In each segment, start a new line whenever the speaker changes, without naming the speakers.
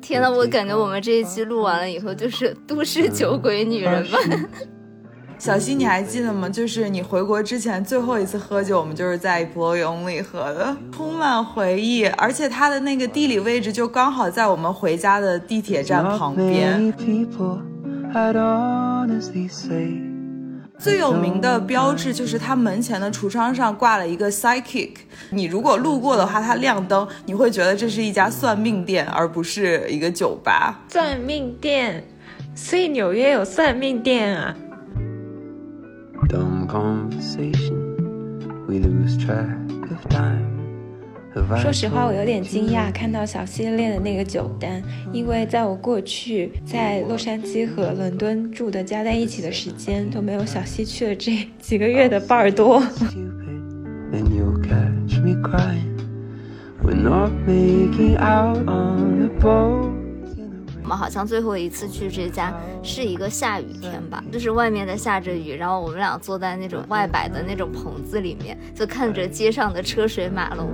天呐，我感觉我们这一期录完了以后，就是都市酒鬼女人们。
小溪，你还记得吗？就是你回国之前最后一次喝酒，我们就是在博永里喝的，充满回忆。而且它的那个地理位置就刚好在我们回家的地铁站旁边。最有名的标志就是它门前的橱窗上挂了一个 Psychic，你如果路过的话，它亮灯，你会觉得这是一家算命店，而不是一个酒吧。
算命店，所以纽约有算命店啊。说实话，我有点惊讶看到小西列的那个酒单，因为在我过去在洛杉矶和伦敦住的加在一起的时间都没有小西去了这 几个月的伴儿多。
我们好像最后一次去这家是一个下雨天吧，就是外面在下着雨，然后我们俩坐在那种外摆的那种棚子里面，就看着街上的车水马龙。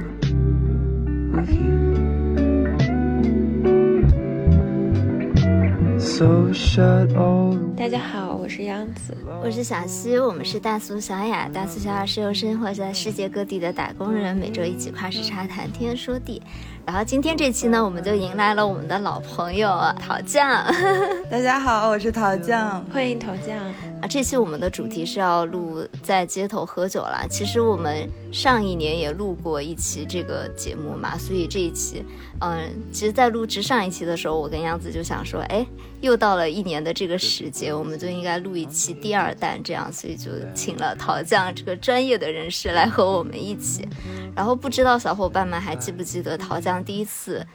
大家好，我是杨子，
我是小西，我们是大苏小雅。大苏小雅是由生活在世界各地的打工人，每周一起跨时差谈天说地。然后今天这期呢，我们就迎来了我们的老朋友陶酱。
大家好，我是陶酱，
欢迎陶酱
啊！这期我们的主题是要录在街头喝酒啦。其实我们上一年也录过一期这个节目嘛，所以这一期，嗯，其实，在录制上一期的时候，我跟杨子就想说，哎，又到了一年的这个时节，我们就应该录一期第二弹，这样，所以就请了陶酱这个专业的人士来和我们一起。然后不知道小伙伴们还记不记得陶酱第一次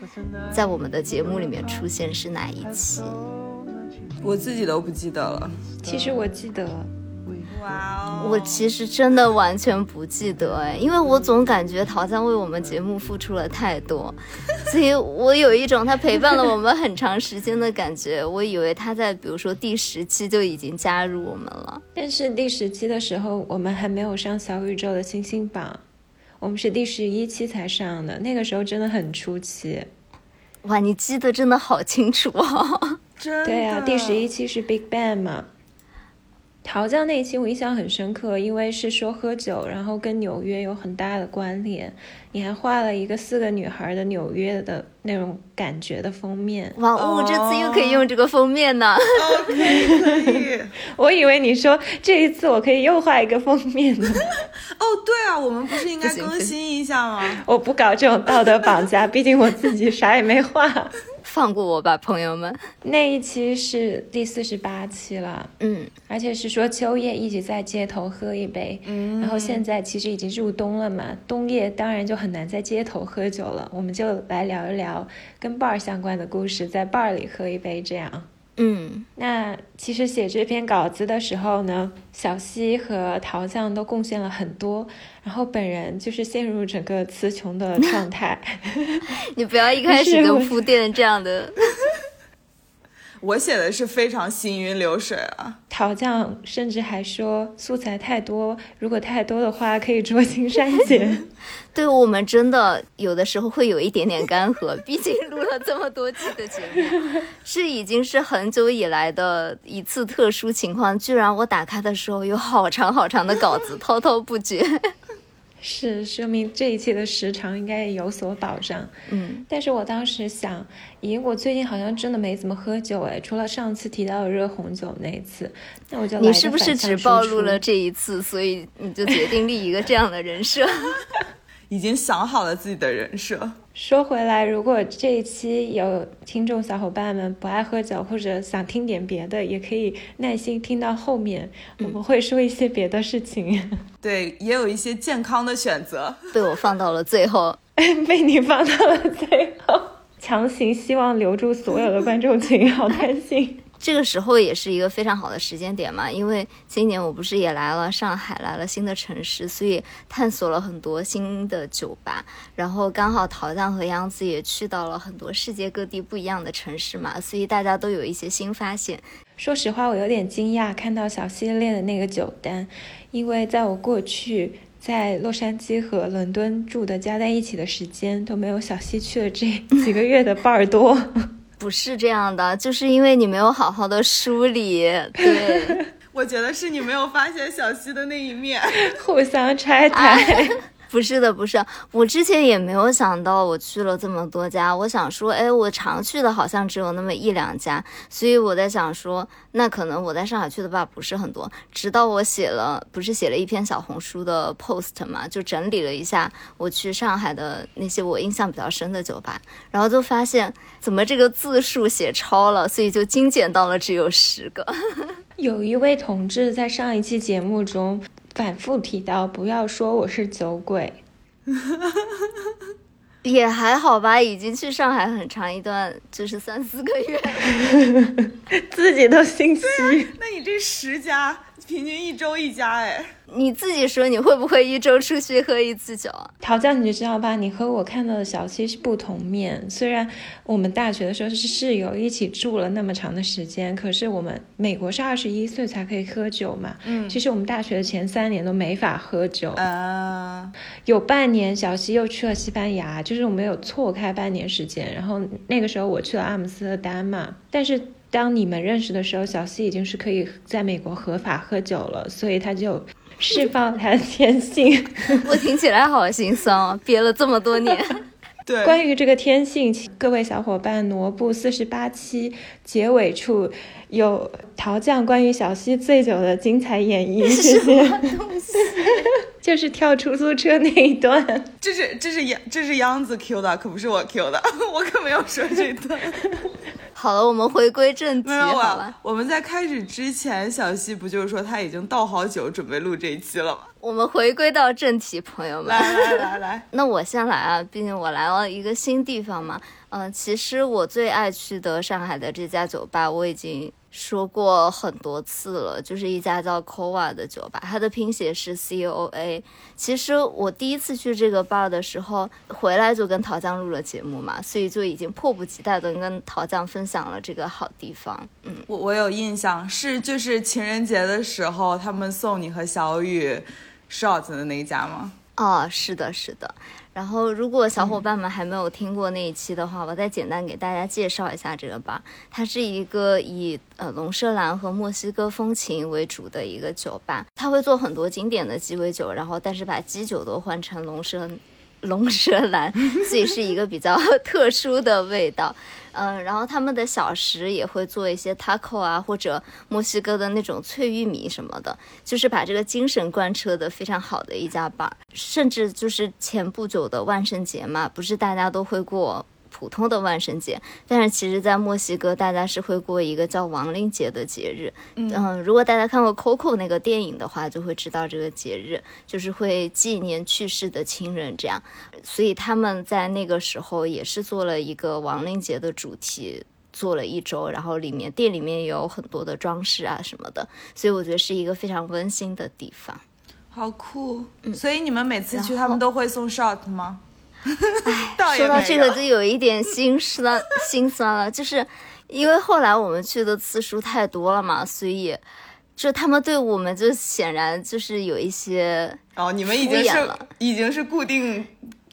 在我们的节目里面出现是哪一期？
我自己都不记得了。
其实我记得。
哇哦！
我其实真的完全不记得哎，因为我总感觉陶酱为我们节目付出了太多，所以我有一种他陪伴了我们很长时间的感觉。我以为他在比如说第十期就已经加入我们了，
但是第十期的时候我们还没有上小宇宙的星星榜。我们是第十一期才上的，那个时候真的很出奇。
哇，你记得真的好清楚
哦！真
对啊，第十一期是 Big Bang 嘛。陶酱那一期我印象很深刻，因为是说喝酒，然后跟纽约有很大的关联。你还画了一个四个女孩的纽约的那种感觉的封面。
哇，哦这次又可以用这个封面呢。
可以可以。
我以为你说这一次我可以又画一个封面呢。
哦，对啊，我们不是应该更新一下吗？
我不搞这种道德绑架，毕竟我自己啥也没画。
放过我吧，朋友们。
那一期是第四十八期了，
嗯，
而且是说秋夜一起在街头喝一杯，
嗯，
然后现在其实已经入冬了嘛，冬夜当然就很难在街头喝酒了，我们就来聊一聊跟 bar 相关的故事，在 bar 里喝一杯这样。
嗯，
那其实写这篇稿子的时候呢，小西和陶酱都贡献了很多，然后本人就是陷入整个词穷的状态。
你不要一开始就铺垫这样的。
我写的是非常行云流水啊！
陶酱甚至还说素材太多，如果太多的话可以酌情删减。
对我们真的有的时候会有一点点干涸，毕竟录了这么多期的节目，是已经是很久以来的一次特殊情况。居然我打开的时候有好长好长的稿子 滔滔不绝。
是说明这一期的时长应该有所保障，
嗯，
但是我当时想，咦，我最近好像真的没怎么喝酒哎，除了上次提到的热红酒那一次，那我就
你是不是只暴露了这一次，所以你就决定立一个这样的人设？
已经想好了自己的人设。
说回来，如果这一期有听众小伙伴们不爱喝酒，或者想听点别的，也可以耐心听到后面，我们会说一些别的事情。
对，也有一些健康的选择，
被我放到了最后，
被你放到了最后，强行希望留住所有的观众群，好担心。
这个时候也是一个非常好的时间点嘛，因为今年我不是也来了上海，来了新的城市，所以探索了很多新的酒吧。然后刚好陶酱和杨子也去到了很多世界各地不一样的城市嘛，所以大家都有一些新发现。
说实话，我有点惊讶看到小西列的那个酒单，因为在我过去在洛杉矶和伦敦住的加在一起的时间都没有小西去了这几个月的伴儿多。
不是这样的，就是因为你没有好好的梳理。对，
我觉得是你没有发现小溪的那一面，
互相拆台。
不是的，不是，我之前也没有想到我去了这么多家。我想说，哎，我常去的好像只有那么一两家，所以我在想说，那可能我在上海去的吧不是很多。直到我写了，不是写了一篇小红书的 post 嘛，就整理了一下我去上海的那些我印象比较深的酒吧，然后就发现怎么这个字数写超了，所以就精简到了只有十个。
有一位同志在上一期节目中。反复提到，不要说我是酒鬼，
也还好吧。已经去上海很长一段，就是三四个月，
自己都心虚。
那你这十家，平均一周一家，哎。
你自己说你会不会一周出去喝一次酒？
陶酱，你就知道吧？你和我看到的小七是不同面。虽然我们大学的时候是室友，一起住了那么长的时间，可是我们美国是二十一岁才可以喝酒嘛。嗯。其实我们大学的前三年都没法喝酒。
啊。
有半年，小西又去了西班牙，就是我们有错开半年时间。然后那个时候我去了阿姆斯特丹嘛。但是当你们认识的时候，小西已经是可以在美国合法喝酒了，所以他就。释放他的天性，
我听起来好心酸哦，憋了这么多年。
对，
关于这个天性，各位小伙伴，挪步四十八期结尾处有陶酱关于小西醉酒的精彩演绎，谢谢。就是跳出租车那一段，
这是这是杨这是杨子 Q 的，可不是我 Q 的，我可没有说这段。
好了，我们回归正题。好
了，我们在开始之前，小西不就是说他已经倒好酒，准备录这一期了吗？
我们回归到正题，朋友们，
来来来来，
那我先来啊，毕竟我来了一个新地方嘛。嗯，其实我最爱去的上海的这家酒吧，我已经。说过很多次了，就是一家叫 Coa 的酒吧，它的拼写是 C O A。其实我第一次去这个 bar 的时候，回来就跟陶酱录了节目嘛，所以就已经迫不及待的跟陶酱分享了这个好地方。嗯，
我我有印象，是就是情人节的时候他们送你和小雨 shot 的那一家吗？
哦，是的，是的。然后，如果小伙伴们还没有听过那一期的话，我再简单给大家介绍一下这个吧。它是一个以呃龙舌兰和墨西哥风情为主的一个酒吧，它会做很多经典的鸡尾酒，然后但是把基酒都换成龙舌。龙舌兰，所以是一个比较 特殊的味道。嗯，然后他们的小食也会做一些 taco 啊，或者墨西哥的那种脆玉米什么的，就是把这个精神贯彻的非常好的一家吧。甚至就是前不久的万圣节嘛，不是大家都会过。普通的万圣节，但是其实，在墨西哥，大家是会过一个叫亡灵节的节日。嗯，如果大家看过《Coco》那个电影的话，就会知道这个节日就是会纪念去世的亲人这样。所以他们在那个时候也是做了一个亡灵节的主题，做了一周，然后里面店里面也有很多的装饰啊什么的，所以我觉得是一个非常温馨的地方。
好酷！所以你们每次去，他们都会送 shot 吗？
唉，说到这个就有一点心酸，心酸了，就是因为后来我们去的次数太多了嘛，所以就他们对我们就显然就是有一些
哦，你们已经是已经是固定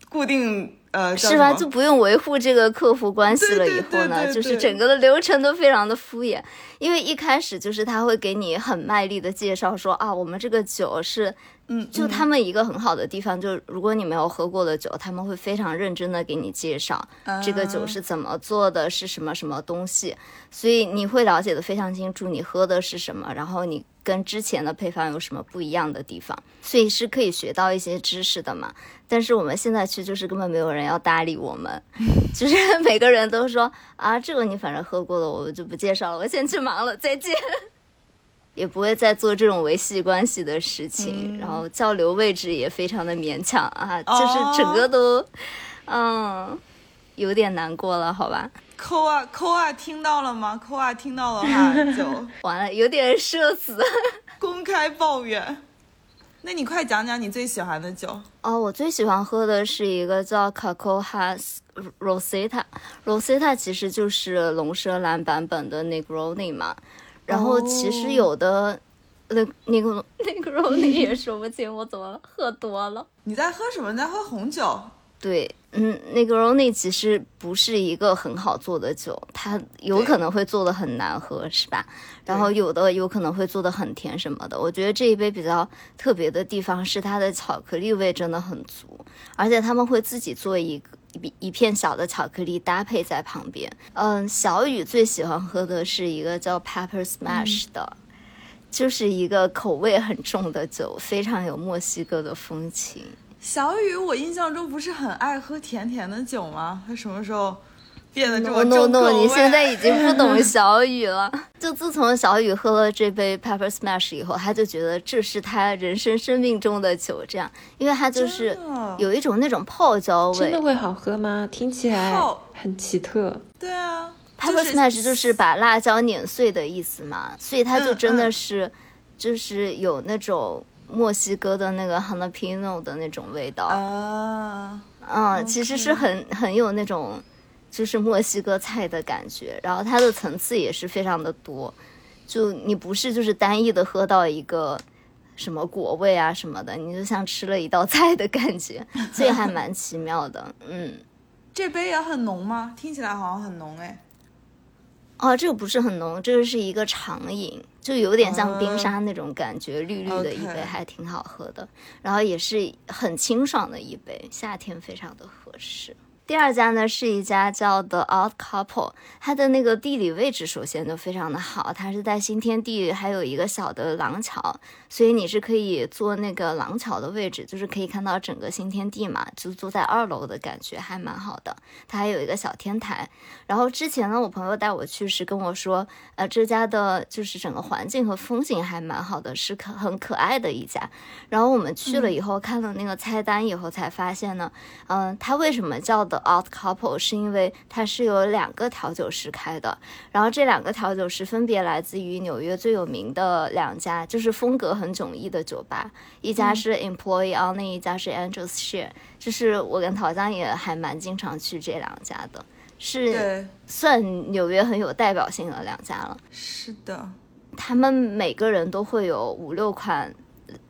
固定。呃，
是吧？就不用维护这个客服关系了。以后呢，就是整个的流程都非常的敷衍，因为一开始就是他会给你很卖力的介绍说啊，我们这个酒是，
嗯，
就他们一个很好的地方，就如果你没有喝过的酒，他们会非常认真的给你介绍这个酒是怎么做的，是什么什么东西，所以你会了解的非常清楚，你喝的是什么，然后你跟之前的配方有什么不一样的地方，所以是可以学到一些知识的嘛。但是我们现在去就是根本没有人要搭理我们，就是每个人都说啊，这个你反正喝过了，我就不介绍了，我先去忙了，再见。也不会再做这种维系关系的事情，然后交流位置也非常的勉强啊，就是整个都，嗯，有点难过了，好吧。
扣啊扣啊，听到了吗？扣啊，听到了吗？就
完了，有点社死，
公开抱怨。那你快讲讲你最喜欢的酒
哦！我最喜欢喝的是一个叫 Caco Has Rosetta，Rosetta 其实就是龙舌兰版本的 Negroni 嘛。然后其实有的那那个那个肉你也说不清，我怎么喝多了？
你在喝什么？你在喝红酒？
对，嗯，那个 Roni 其实不是一个很好做的酒，它有可能会做的很难喝，是吧？然后有的有可能会做的很甜什么的。我觉得这一杯比较特别的地方是它的巧克力味真的很足，而且他们会自己做一个一一片小的巧克力搭配在旁边。嗯，小雨最喜欢喝的是一个叫 Pepper Smash 的，就是一个口味很重的酒，非常有墨西哥的风情。
小雨，我印象中不是很爱喝甜甜的酒吗？他什么时候变得这么
no no no！你现在已经不懂 小雨了。就自从小雨喝了这杯 Pepper Smash 以后，他就觉得这是他人生生命中的酒，这样，因为他就是有一种那种泡椒味。
真的会好喝吗？听起来很奇特。
对啊
Pepper Smash 就是把辣椒碾碎的意思嘛，所以它就真的是，就是有那种墨西哥的那个 jalapeno 的那种味道。
啊，
嗯，其实是很很有那种就是墨西哥菜的感觉，然后它的层次也是非常的多，就你不是就是单一的喝到一个什么果味啊什么的，你就像吃了一道 菜的感觉，所以还蛮奇妙的。嗯，
这杯也很浓吗？听起来好像很浓哎。
哦，这个不是很浓，这个是一个长饮，就有点像冰沙那种感觉，绿绿的一杯还挺好喝的，然后也是很清爽的一杯，夏天非常的合适。第二家呢是一家叫 The Odd Couple，它的那个地理位置首先就非常的好，它是在新天地，还有一个小的廊桥，所以你是可以坐那个廊桥的位置，就是可以看到整个新天地嘛，就坐在二楼的感觉还蛮好的。它还有一个小天台，然后之前呢，我朋友带我去是跟我说，呃，这家的就是整个环境和风景还蛮好的，是可很可爱的一家。然后我们去了以后，看了那个菜单以后，才发现呢，嗯、它为什么叫的 Odd Couple，是因为它是由两个调酒师开的，然后这两个调酒师分别来自于纽约最有名的两家，就是风格很迥异的酒吧，一家是 Employee On，、另一家是 Angels Share，就是我跟陶江也还蛮经常去这两家的，是，算纽约很有代表性的两家了。
是的，
他们每个人都会有五六款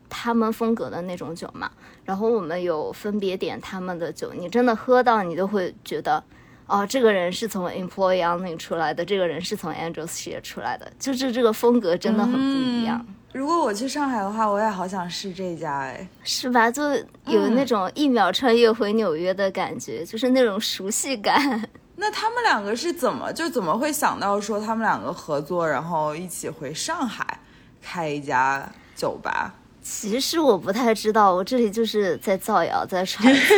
他们风格的那种酒嘛，然后我们有分别点他们的酒，你真的喝到你就会觉得，哦，这个人是从 Employee Only 出来的，这个人是从 Angels Share 出来的，就是这个风格真的很不一样。
如果我去上海的话，我也好想试这家哎。
是吧？就有那种一秒穿越回纽约的感觉，就是那种熟悉感。
那他们两个是怎么就怎么会想到说他们两个合作，然后一起回上海开一家酒吧？
其实我不太知道，我这里就是在造谣，在揣 测。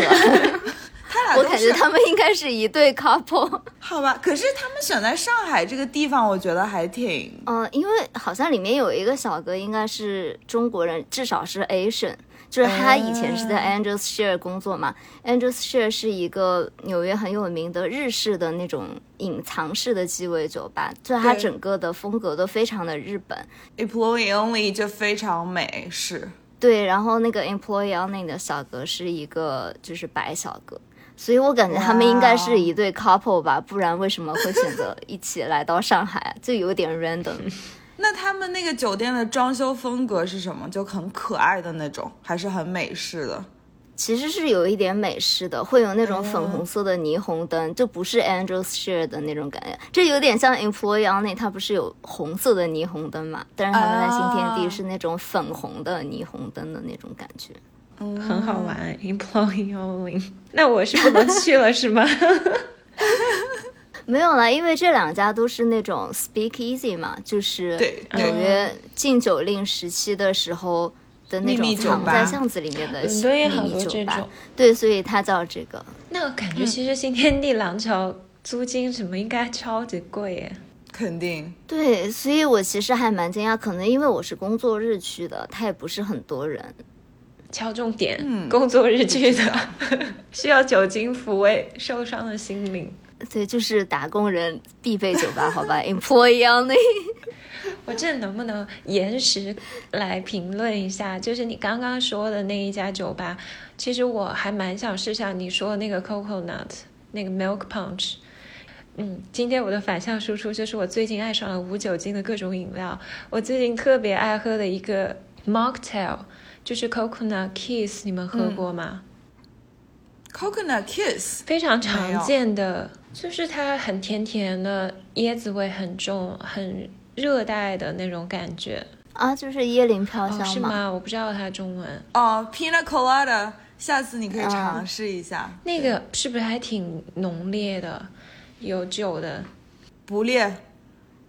他俩
我感觉他们应该是一对 couple。
好吧，可是他们选在上海这个地方，我觉得还挺
嗯、因为好像里面有一个小哥应该是中国人，至少是 Asian，就是他以前是在 Angels Share 工作嘛。Angels Share 是一个纽约很有名的日式的那种隐藏式的鸡尾酒吧，就是它整个的风格都非常的日本。
employee only 就非常美式。
对，然后那个 Employee Only 的小哥是一个就是白小哥。所以我感觉他们应该是一对 couple 吧，不然为什么会选择一起来到上海啊？就有点 random。
那他们那个酒店的装修风格是什么？就很可爱的那种，还是很美式的？
其实是有一点美式的，会有那种粉红色的霓虹灯，就不是 Angels Share 的那种感觉，这有点像 Employee Only，它不是有红色的霓虹灯嘛？但是他们在新天地
啊
是那种粉红的霓虹灯的那种感觉。
很好玩，employee only。那我是不能去了是吗？
没有啦，因为这两家都是那种 Speak Easy 嘛，就是
对
纽约禁酒令时期的时候的那种藏在巷子里面的秘密酒吧
多这种。。
对，所以它叫这个。
那我感觉其实新天地廊桥租金什么应该超级贵耶。
肯定。
对，所以我其实还蛮惊讶，可能因为我是工作日去的，它也不是很多人。
敲重点，
嗯
工作日去的，需要酒精抚慰受伤的心灵。
对，就是打工人必备酒吧，好吧，employee only。
我这能不能延时来评论一下？就是你刚刚说的那一家酒吧，其实我还蛮想试下你说的那个 coconut 那个 milk punch。嗯，今天我的反向输出就是我最近爱上了无酒精的各种饮料。我最近特别爱喝的一个 mocktail 就是 coconut kiss，你们喝过吗
？Coconut Kiss，
非常常见的，就是它很甜甜的，椰子味很重，很热带的那种感觉。
啊，就是椰林飘
哦，
香嘛。
是吗？我不知道它中文。
哦，Pina Colada，下次你可以尝试一下。
那个是不是还挺浓烈的，有酒的？
不烈，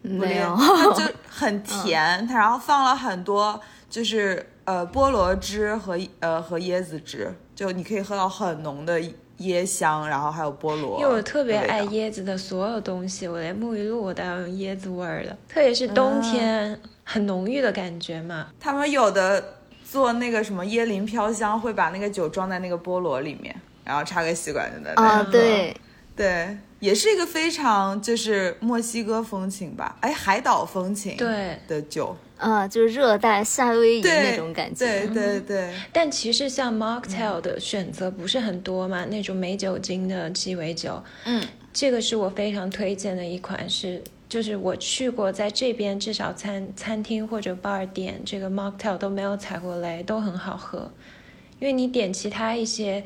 不烈，
没有，
它就 很甜，它然后放了很多就是呃菠萝汁和呃和椰子汁，就你可以喝到很浓的椰香，然后还有菠萝。
因为我特别爱
椰。
子的所有东西，我连沐浴露我都要用椰子味儿的，特别是冬天、很浓郁的感觉嘛。
他们有的做那个什么椰林飘香，会把那个酒装在那个菠萝里面，然后插个吸管就在那
啊，
喝
对，
对，也是一个非常就是墨西哥风情吧，哎，海岛风情
对，
的酒，
啊，就是热带夏威夷
对
那种感觉。
对对对，
但其实像 mocktail 的选择不是很多嘛，那种没酒精的鸡尾酒，
嗯，
这个是我非常推荐的一款是。就是我去过，在这边至少餐餐厅或者 bar 点这个 mocktail 都没有踩过雷，都很好喝。因为你点其他一些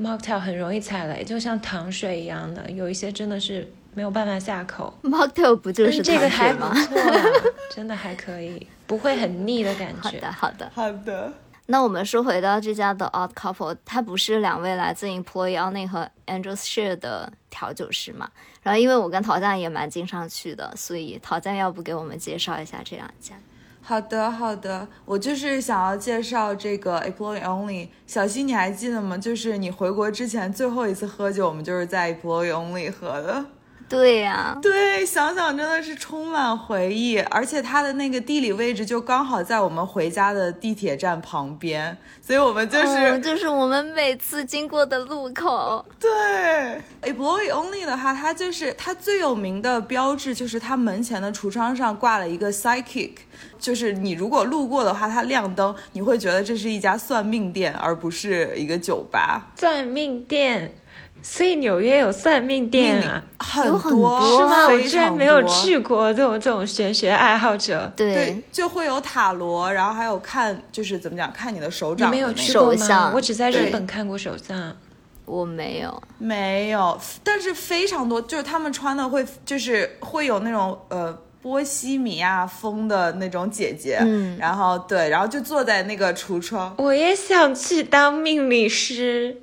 mocktail 很容易踩雷，就像糖水一样的，有一些真的是没有办法下口。
Mocktail 不就
但
是
是这个还不
糖水吗？
错啦，真的还可以，不会很腻的感觉。
好的，好的。
好的，
那我们说回到这家的 Odd Couple，它不是两位来自 Employee Only 和 Angels Share 的调酒师嘛？然后因为我跟陶酱也蛮经常去的，所以陶酱要不给我们介绍一下这两家？
好的好的，我就是想要介绍这个 Employee Only。小溪，你还记得吗？就是你回国之前最后一次喝酒，我们就是在 Employee Only 喝的。
对呀、
对，想想真的是充满回忆，而且它的那个地理位置就刚好在我们回家的地铁站旁边，所以我们就是、
嗯就是我们每次经过的路口。
对 e b l o y Only 的话，它就是它最有名的标志就是它门前的橱窗上挂了一个 Psychic，就是你如果路过的话，它亮灯，你会觉得这是一家算命店，而不是一个酒吧。
算命店，所以纽约有算命店啊？
很多
多
是吗？我
非
居然没有去过这种这种玄学爱好者。
对，
对，就会有塔罗，然后还有看，就是怎么讲，看你的手
你没有
掌的那个
去过吗？
手相
我只在日本看过手相。
我没有。
没有，但是非常多，就是他们穿的会，就是会有那种呃波西米亚风的那种姐姐，
嗯
然后对，然后就坐在那个橱窗，
我也想去当命理师。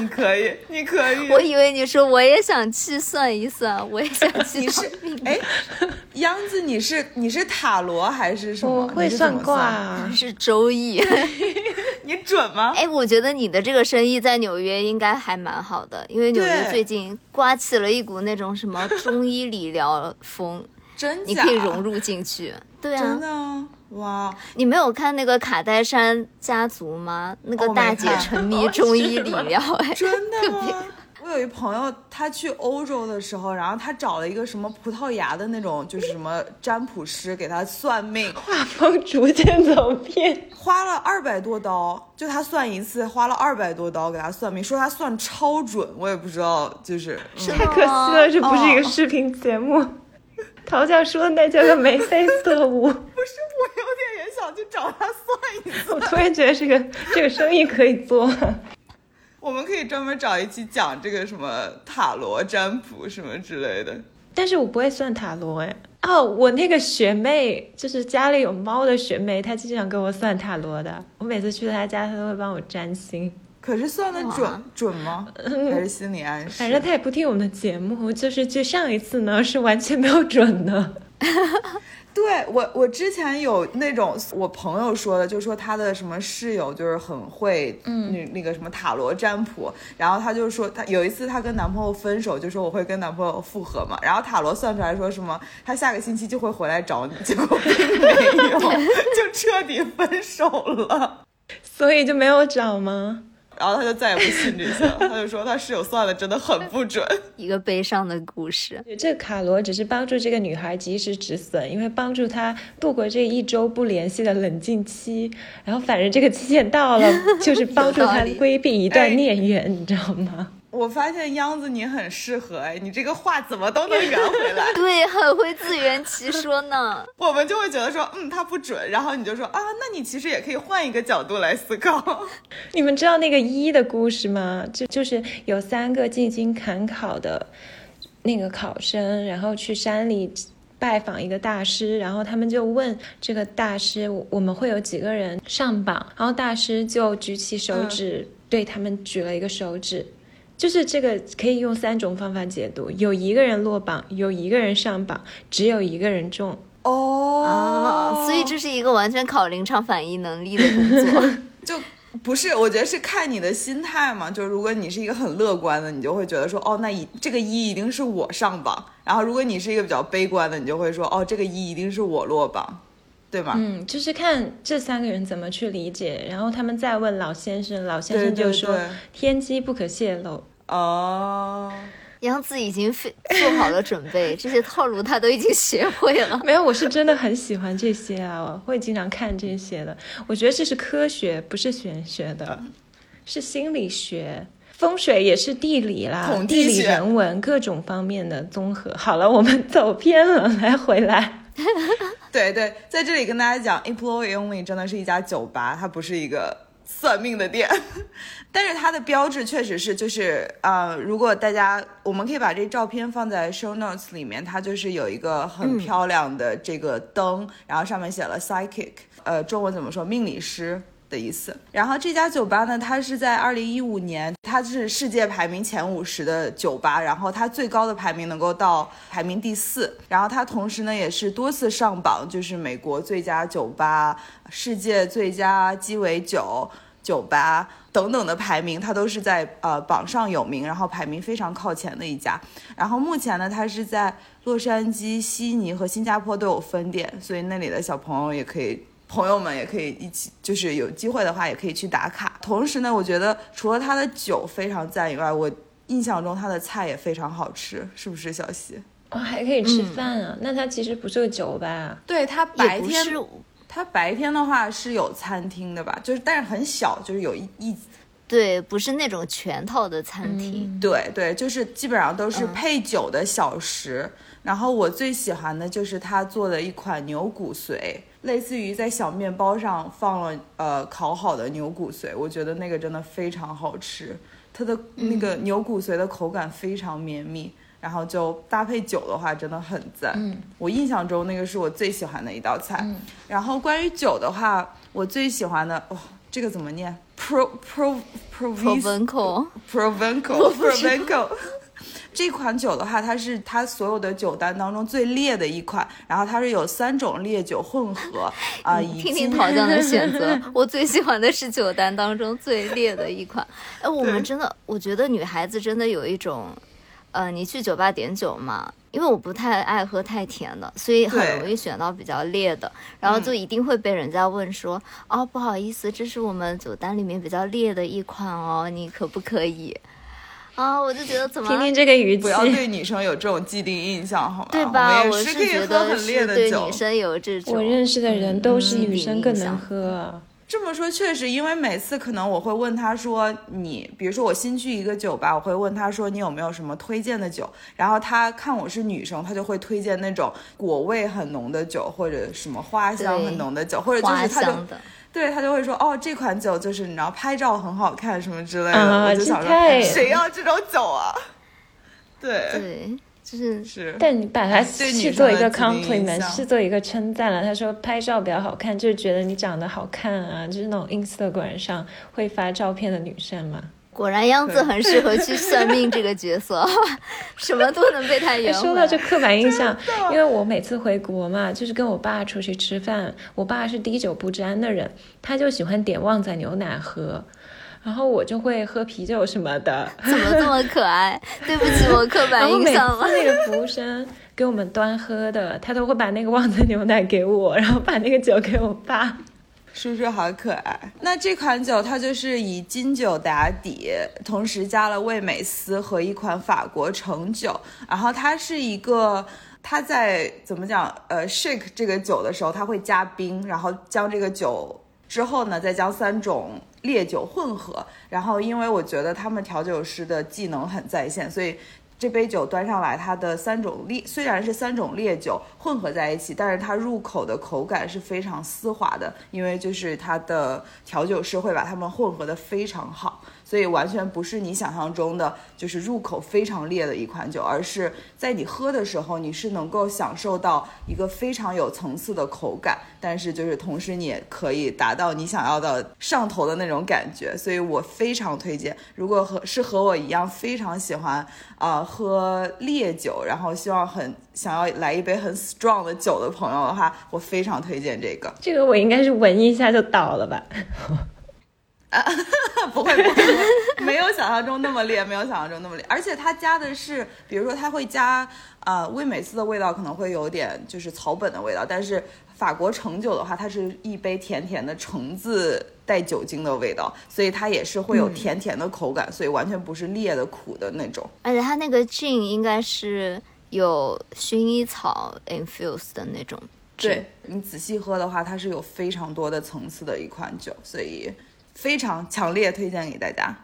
你可以，你可以，
我以为你说我也想去算一算，我也想去
你是
当命理
哎，央子，你是你是塔罗还是什么？
我会
算，
啊，
是周易。
你准吗？
哎，我觉得你的这个生意在纽约应该还蛮好的，因为纽约最近刮起了一股那种什么中医理疗风，
真假？
你可以融入进去。对啊
真
啊，
的哇！
你没有看那个卡戴珊家族吗？那个大姐沉迷中医理疗，哎，
真的吗？我有一朋友，他去欧洲的时候，然后他找了一个什么葡萄牙的那种，就是什么占卜师给他算命，
画风逐渐走偏。
花了二百多刀，就他算一次花了二百多刀给他算命，说他算超准，我也不知道，就是、嗯
太可惜了，这不是一个
哦
视频节目。陶教说的那叫个眉飞色舞。
不是，我有点也想去找他算一次。
我突然觉得这个这个生意可以做。
我们可以专门找一期讲这个什么塔罗占卜什么之类的。
但是我不会算塔罗哎。哦，我那个学妹就是家里有猫的学妹，她经常给我算塔罗的。我每次去她家，她都会帮我占星。
可是算的准准吗？还是心理暗示？
反正她也不听我们的节目，就是就上一次呢是完全没有准的。
对我，我之前有那种我朋友说的，就说她的什么室友就是很会，嗯，那那个什么塔罗占卜，然后她就说她有一次她跟男朋友分手，就说我会跟男朋友复合嘛，然后塔罗算出来说什么，他下个星期就会回来找你，结果并没有，就彻底分手了。
所以就没有找吗？
然后他就再也不信这些了，他就说他室友算的真的很不准。
一个悲伤的故事。
这个卡罗只是帮助这个女孩及时止损，因为帮助她度过这一周不联系的冷静期。然后反正这个期限到了，就是帮助她规避一段孽缘，你知道吗？
我发现央子你很适合哎，你这个话怎么都能圆回来。
对，很会自圆其说呢。
我们就会觉得说，嗯，他不准，然后你就说啊，那你其实也可以换一个角度来思考。
你们知道那个一的故事吗？就就是有三个进京赶考的那个考生，然后去山里。拜访一个大师，然后他们就问这个大师：“我们会有几个人上榜？”然后大师就举起手指，对他们举了一个手指，就是这个可以用三种方法解读：有一个人落榜，有一个人上榜，只有一个人中。
哦，
所以这是一个完全考临场反应能力的工作，
就。不是，我觉得是看你的心态嘛。就如果你是一个很乐观的，你就会觉得说，哦，那一这个一一定是我上榜。然后如果你是一个比较悲观的，你就会说，哦，这个一一定是我落榜，对吧？
嗯，就是看这三个人怎么去理解。然后他们再问老先生，老先生就说，天机不可泄露。
哦。
杨子已经非做好了准备，这些套路他都已经学会了。
没有，我是真的很喜欢这些啊，我会经常看这些的。我觉得这是科学，不是玄学的，是心理学。风水也是地理啦，地理人文各种方面的综合。好了，我们走偏了，来回来。
对对，在这里跟大家讲，Employee Only 真的是一家酒吧，它不是一个。算命的店，但是它的标志确实是，就是呃，如果大家，我们可以把这照片放在 show notes 里面，它就是有一个很漂亮的这个灯，然后上面写了 psychic，呃，中文怎么说？命理师的意思。然后这家酒吧呢，它是在二零一五年，它是世界排名前五十的酒吧，然后它最高的排名能够到排名第四，然后它同时呢也是多次上榜，就是美国最佳酒吧。世界最佳鸡尾酒酒吧等等的排名，它都是在呃榜上有名，然后排名非常靠前的一家。然后目前呢，它是在洛杉矶、悉尼和新加坡都有分店，所以那里的小朋友也可以，朋友们也可以一起，就是有机会的话也可以去打卡。同时呢，我觉得除了它的酒非常赞以外，我印象中它的菜也非常好吃，是不是小溪？
哦，还可以吃饭啊？那它其实不是个酒吧，
对，它白天。它白天的话是有餐厅的吧，就是但是很小，就是有一一，
对，不是那种全套的餐厅，
对对，就是基本上都是配酒的小食。然后我最喜欢的就是他做的一款牛骨髓，类似于在小面包上放了呃烤好的牛骨髓，我觉得那个真的非常好吃，它的那个牛骨髓的口感非常绵密。然后就搭配酒的话，真的很赞。
嗯，
我印象中那个是我最喜欢的一道菜。然后关于酒的话，我最喜欢的哇，这个怎么念？Pro Pro
Provenco
Provenco Provenco。这款酒的话，它是它所有的酒单当中最烈的一款。然后它是有三种烈酒混合 啊。
听听陶酱的选择，我最喜欢的是酒单当中最烈的一款。哎，我们真的，我觉得女孩子真的有一种。呃，你去酒吧点酒嘛？因为我不太爱喝太甜的，所以很容易选到比较烈的，然后就一定会被人家问说：“哦，不好意思，这是我们酒单里面比较烈的一款哦，你可不可以？”啊，我就觉得怎么
听听这个语气，
不要对女生有这种既定印象，好吗？
对吧？
我是
觉得是对女生有这种，
我认识的人都是女生更能喝。
这么说确实，因为每次可能我会问他说，你比如说我新去一个酒吧，我会问他说你有没有什么推荐的酒，然后他看我是女生，他就会推荐那种果味很浓的酒，或者什么花香很浓的酒，或者就是他就对他就会说哦这款酒就是你知道拍照很好看什么之类的，我就想说谁要这种酒啊？对
对。就是是，
但你把它视作一个 compliment，视作一个称赞了。他说拍照比较好看，就是觉得你长得好看啊，就是那种 Instagram 上会发照片的女生嘛。
果然，样子很适合去算命这个角色，什么都能被他圆。
说到这刻板印象，因为我每次回国嘛，就是跟我爸出去吃饭，我爸是滴酒不沾的人，他就喜欢点旺仔牛奶喝。然后我就会喝啤酒什么的，
怎么这么可爱？对不起，我刻板印象
了。那个服务生给我们端喝的，他都会把那个旺仔牛奶给我，然后把那个酒给我爸。
叔叔好可爱。那这款酒它就是以金酒打底，同时加了味美思和一款法国橙酒。然后它是一个，它在怎么讲？呃，shake 这个酒的时候，它会加冰，然后将这个酒。之后呢，再将三种烈酒混合。然后，因为我觉得他们调酒师的技能很在线，所以。这杯酒端上来，它的三种烈虽然是三种烈酒混合在一起，但是它入口的口感是非常丝滑的，因为就是它的调酒师会把它们混合的非常好。所以完全不是你想象中的，就是入口非常烈的一款酒，而是在你喝的时候，你是能够享受到一个非常有层次的口感，但是就是同时你也可以达到你想要的上头的那种感觉。所以我非常推荐，如果和是和我一样非常喜欢啊喝烈酒，然后希望很想要来一杯很 strong 的酒的朋友的话，我非常推荐这个。
这个我应该是闻一下就倒了吧。
啊，不会不会，没有想象中那么烈，没有想象中那么烈。而且它加的是，比如说它会加，呃，味美思的味道可能会有点就是草本的味道，但是法国橙酒的话，它是一杯甜甜的橙子带酒精的味道，所以它也是会有甜甜的口感，所以完全不是烈的苦的那种。
而且它那个 gin 应该是有薰衣草 infused 的那种。
对你仔细喝的话，它是有非常多的层次的一款酒，所以。非常强烈推荐给大家，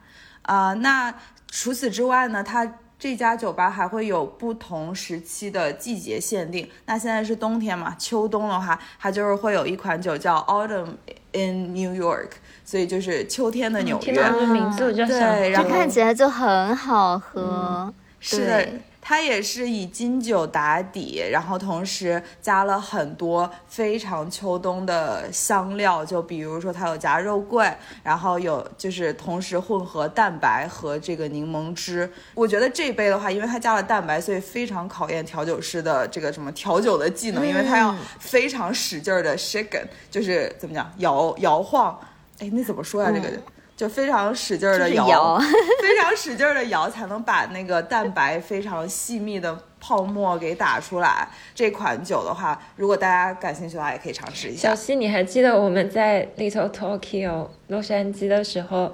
啊，那除此之外呢，它这家酒吧还会有不同时期的季节限定。那现在是冬天嘛，秋冬的话，它就是会有一款酒叫 Autumn in New York，所以就是秋天的纽约。听
到名字我就想，
对，然后
看起来就很好喝，
是的。它也是以金酒打底，然后同时加了很多非常秋冬的香料，就比如说它有加肉桂，然后有就是同时混合蛋白和这个柠檬汁。我觉得这杯的话，因为它加了蛋白，所以非常考验调酒师的这个什么调酒的技能，因为它要非常使劲儿的 shaken，就是怎么讲摇摇晃。哎，那怎么说呀？这个？就非常使劲的
摇，
非常使劲的摇，才能把那个蛋白非常细密的泡沫给打出来。这款酒的话，如果大家感兴趣的话，也可以尝试一下。
小西，你还记得我们在 Little Tokyo 洛杉矶的时候，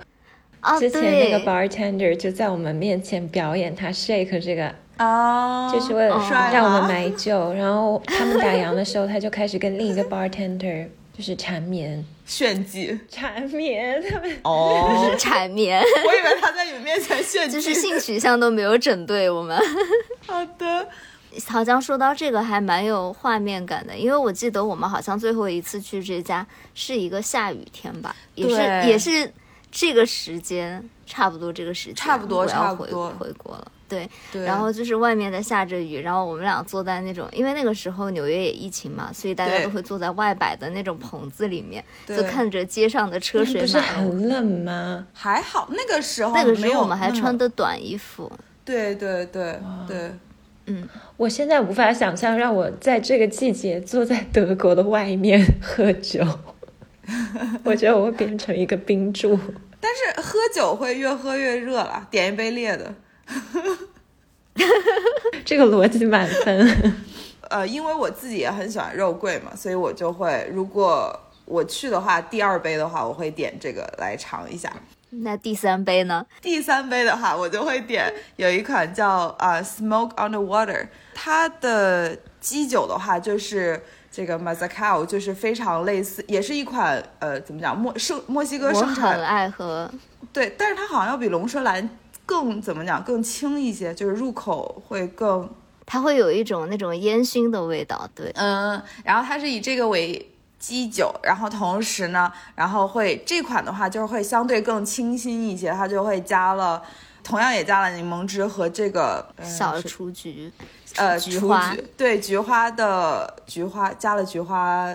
之前那个 bartender 就在我们面前表演他 shake 这个
哦，
就是为了让我们买酒。然后他们打烊的时候，他就开始跟另一个 bartender 就是缠绵。
炫技
缠绵，他们
哦，
缠绵。
我以为他在你们面前炫 技，
就是性取向都没有整对我们。
好的，
好像说到这个还蛮有画面感的，因为我记得我们好像最后一次去这家是一个下雨天吧，也是也是这个时间，差不多这个时间，
差不多差不多
回国了。对，然后就是外面在下着雨，然后我们俩坐在那种，因为那个时候纽约也疫情嘛，所以大家都会坐在外摆的那种棚子里面，就看着街上的车水马龙。不
是很冷吗？
还好，那个时候
那个时候我们还穿的短衣服。
对对对对，
嗯，
我现在无法想象让我在这个季节坐在德国的外面 喝酒，我觉得我会变成一个冰柱。
但是喝酒会越喝越热了，点一杯烈的。
这个逻辑满分。
呃，因为我自己也很喜欢肉桂嘛，所以我就会，如果我去的话，第二杯的话，我会点这个来尝一下。
那第三杯呢？
第三杯的话，我就会点有一款叫啊 Smoke on the Water，它的基酒的话就是这个 Mazcal，就是非常类似，也是一款呃，怎么讲墨生墨西哥生产。
我很爱喝。
对，但是它好像要比龙舌兰。更怎么讲？更轻一些，就是入口会更，
它会有一种那种烟熏的味道。对，
嗯，然后它是以这个为基酒，然后同时呢，然后会这款的话就是会相对更清新一些，它就会加了，同样也加了柠檬汁和这个
小雏菊，
呃，
菊花，
对，菊花的菊花加了菊花。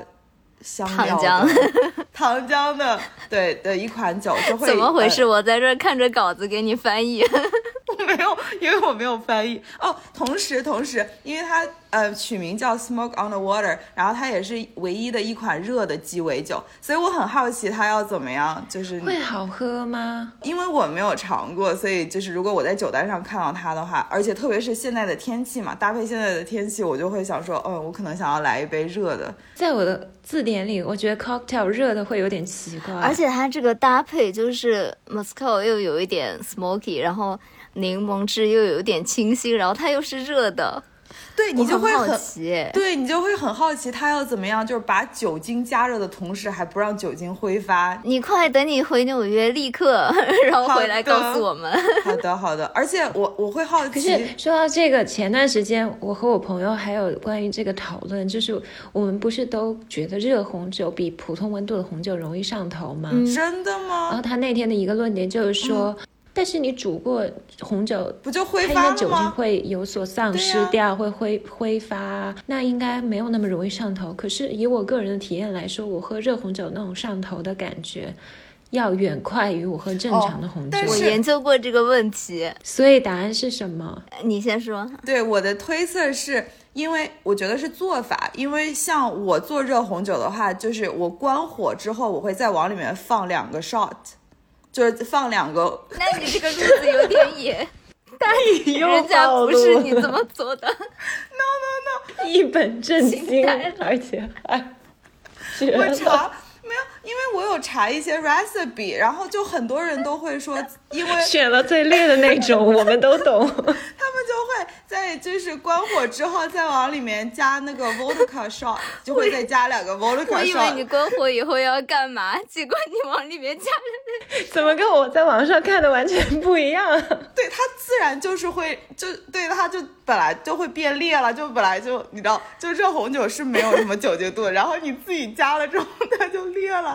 香
糖浆，
糖浆的，对的一款酒就会
怎么回事？我在这看着稿子给你翻译，
我没有，因为我没有翻译哦。同时，同时，因为它。呃，取名叫 Smoke on the Water，然后它也是唯一的一款热的鸡尾酒，所以我很好奇它要怎么样，就是
会好喝吗？
因为我没有尝过，所以就是如果我在酒单上看到它的话，而且特别是现在的天气嘛，搭配现在的天气，我就会想说，嗯，我可能想要来一杯热的。
在我的字典里，我觉得 cocktail 热的会有点奇怪，
而且它这个搭配就是 Moscow 又有一点 smoky，然后柠檬汁又有点清新，然后它又是热的。
对你就会
好
很
奇，
对你就会很好奇，他要怎么样，就是把酒精加热的同时还不让酒精挥发。
你快等你回纽约，立刻 然后回来告诉我们。
好的，好的，而且我我会好
可是
奇，
说到这个，前段时间我和我朋友还有关于这个讨论，就是我们不是都觉得热红酒比普通温度的红酒容易上头吗？
嗯
真的吗
然后？他那天的一个论点就是说，但是你煮过红酒，
不就挥
它应
发了
该酒精？会有所丧失掉，会挥挥发，那应该没有那么容易上头。可是以我个人的体验来说，我喝热红酒那种上头的感觉，要远快于我喝正常的红酒。
但是
我研究过这个问题，
所以答案是什么？
你先说。
对，我的推测是因为我觉得是做法，因为像我做热红酒的话，就是我关火之后，我会再往里面放两个 shot，就是放两个。
那你这个路子有点野，
但
人家不是你这么做的。
No no no，一本正经，而且还绝
我
了。
查没有，因为我有查一些 recipe，然后就很多人都会说，因为
选了最烈的那种，我们都懂。
他们就会在就是关火之后再往里面加那个 vodka shot，就会再加两个 vodka shot
我以为你。关火以后要干嘛，结果你往里面加了
怎么跟我在网上看的完全不一样？
对，它自然就是会就对它就本来就会变烈了，就本来就你知道，就热红酒是没有什么酒精度的，然后你自己加了之后 它就裂了。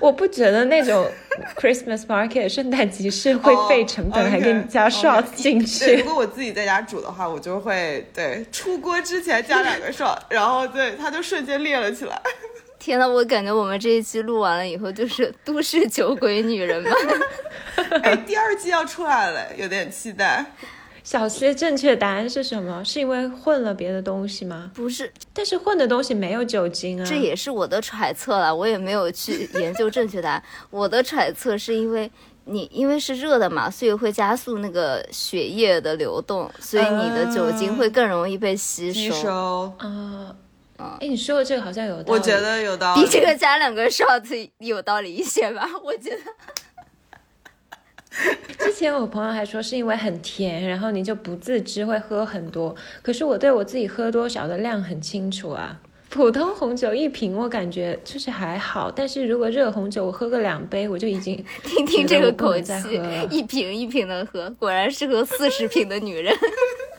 我不觉得那种 Christmas market 圣诞集市会费成本，
哦
还给你加 shot 进
去，如。果我自己在家煮的话，我就会对出锅之前加两个 shot，然后对它就瞬间裂了起来。
天呐，我感觉我们这一期录完了以后就是都市酒鬼女人们。
哎，第二季要出来了，有点期待。
小 C 正确答案是什么？是因为混了别的东西吗？
不是，
但是混的东西没有酒精啊。
这也是我的揣测了，我也没有去研究正确答案。我的揣测是因为你因为是热的嘛，所以会加速那个血液的流动，所以你的酒精会更容易被吸收
吸
收。
收，
啊。哎，你说的这个好像有道理。
我觉得有道理。
比这个加两个 shot 有道理一些吧，我觉得。
之前我朋友还说是因为很甜，然后你就不自知会喝很多。可是我对我自己喝多少的量很清楚啊。普通红酒一瓶我感觉就是还好，但是如果热红酒我喝个两杯，我就已经
听听这个口气
喝，
一瓶一瓶的喝，果然是喝四十瓶的女人。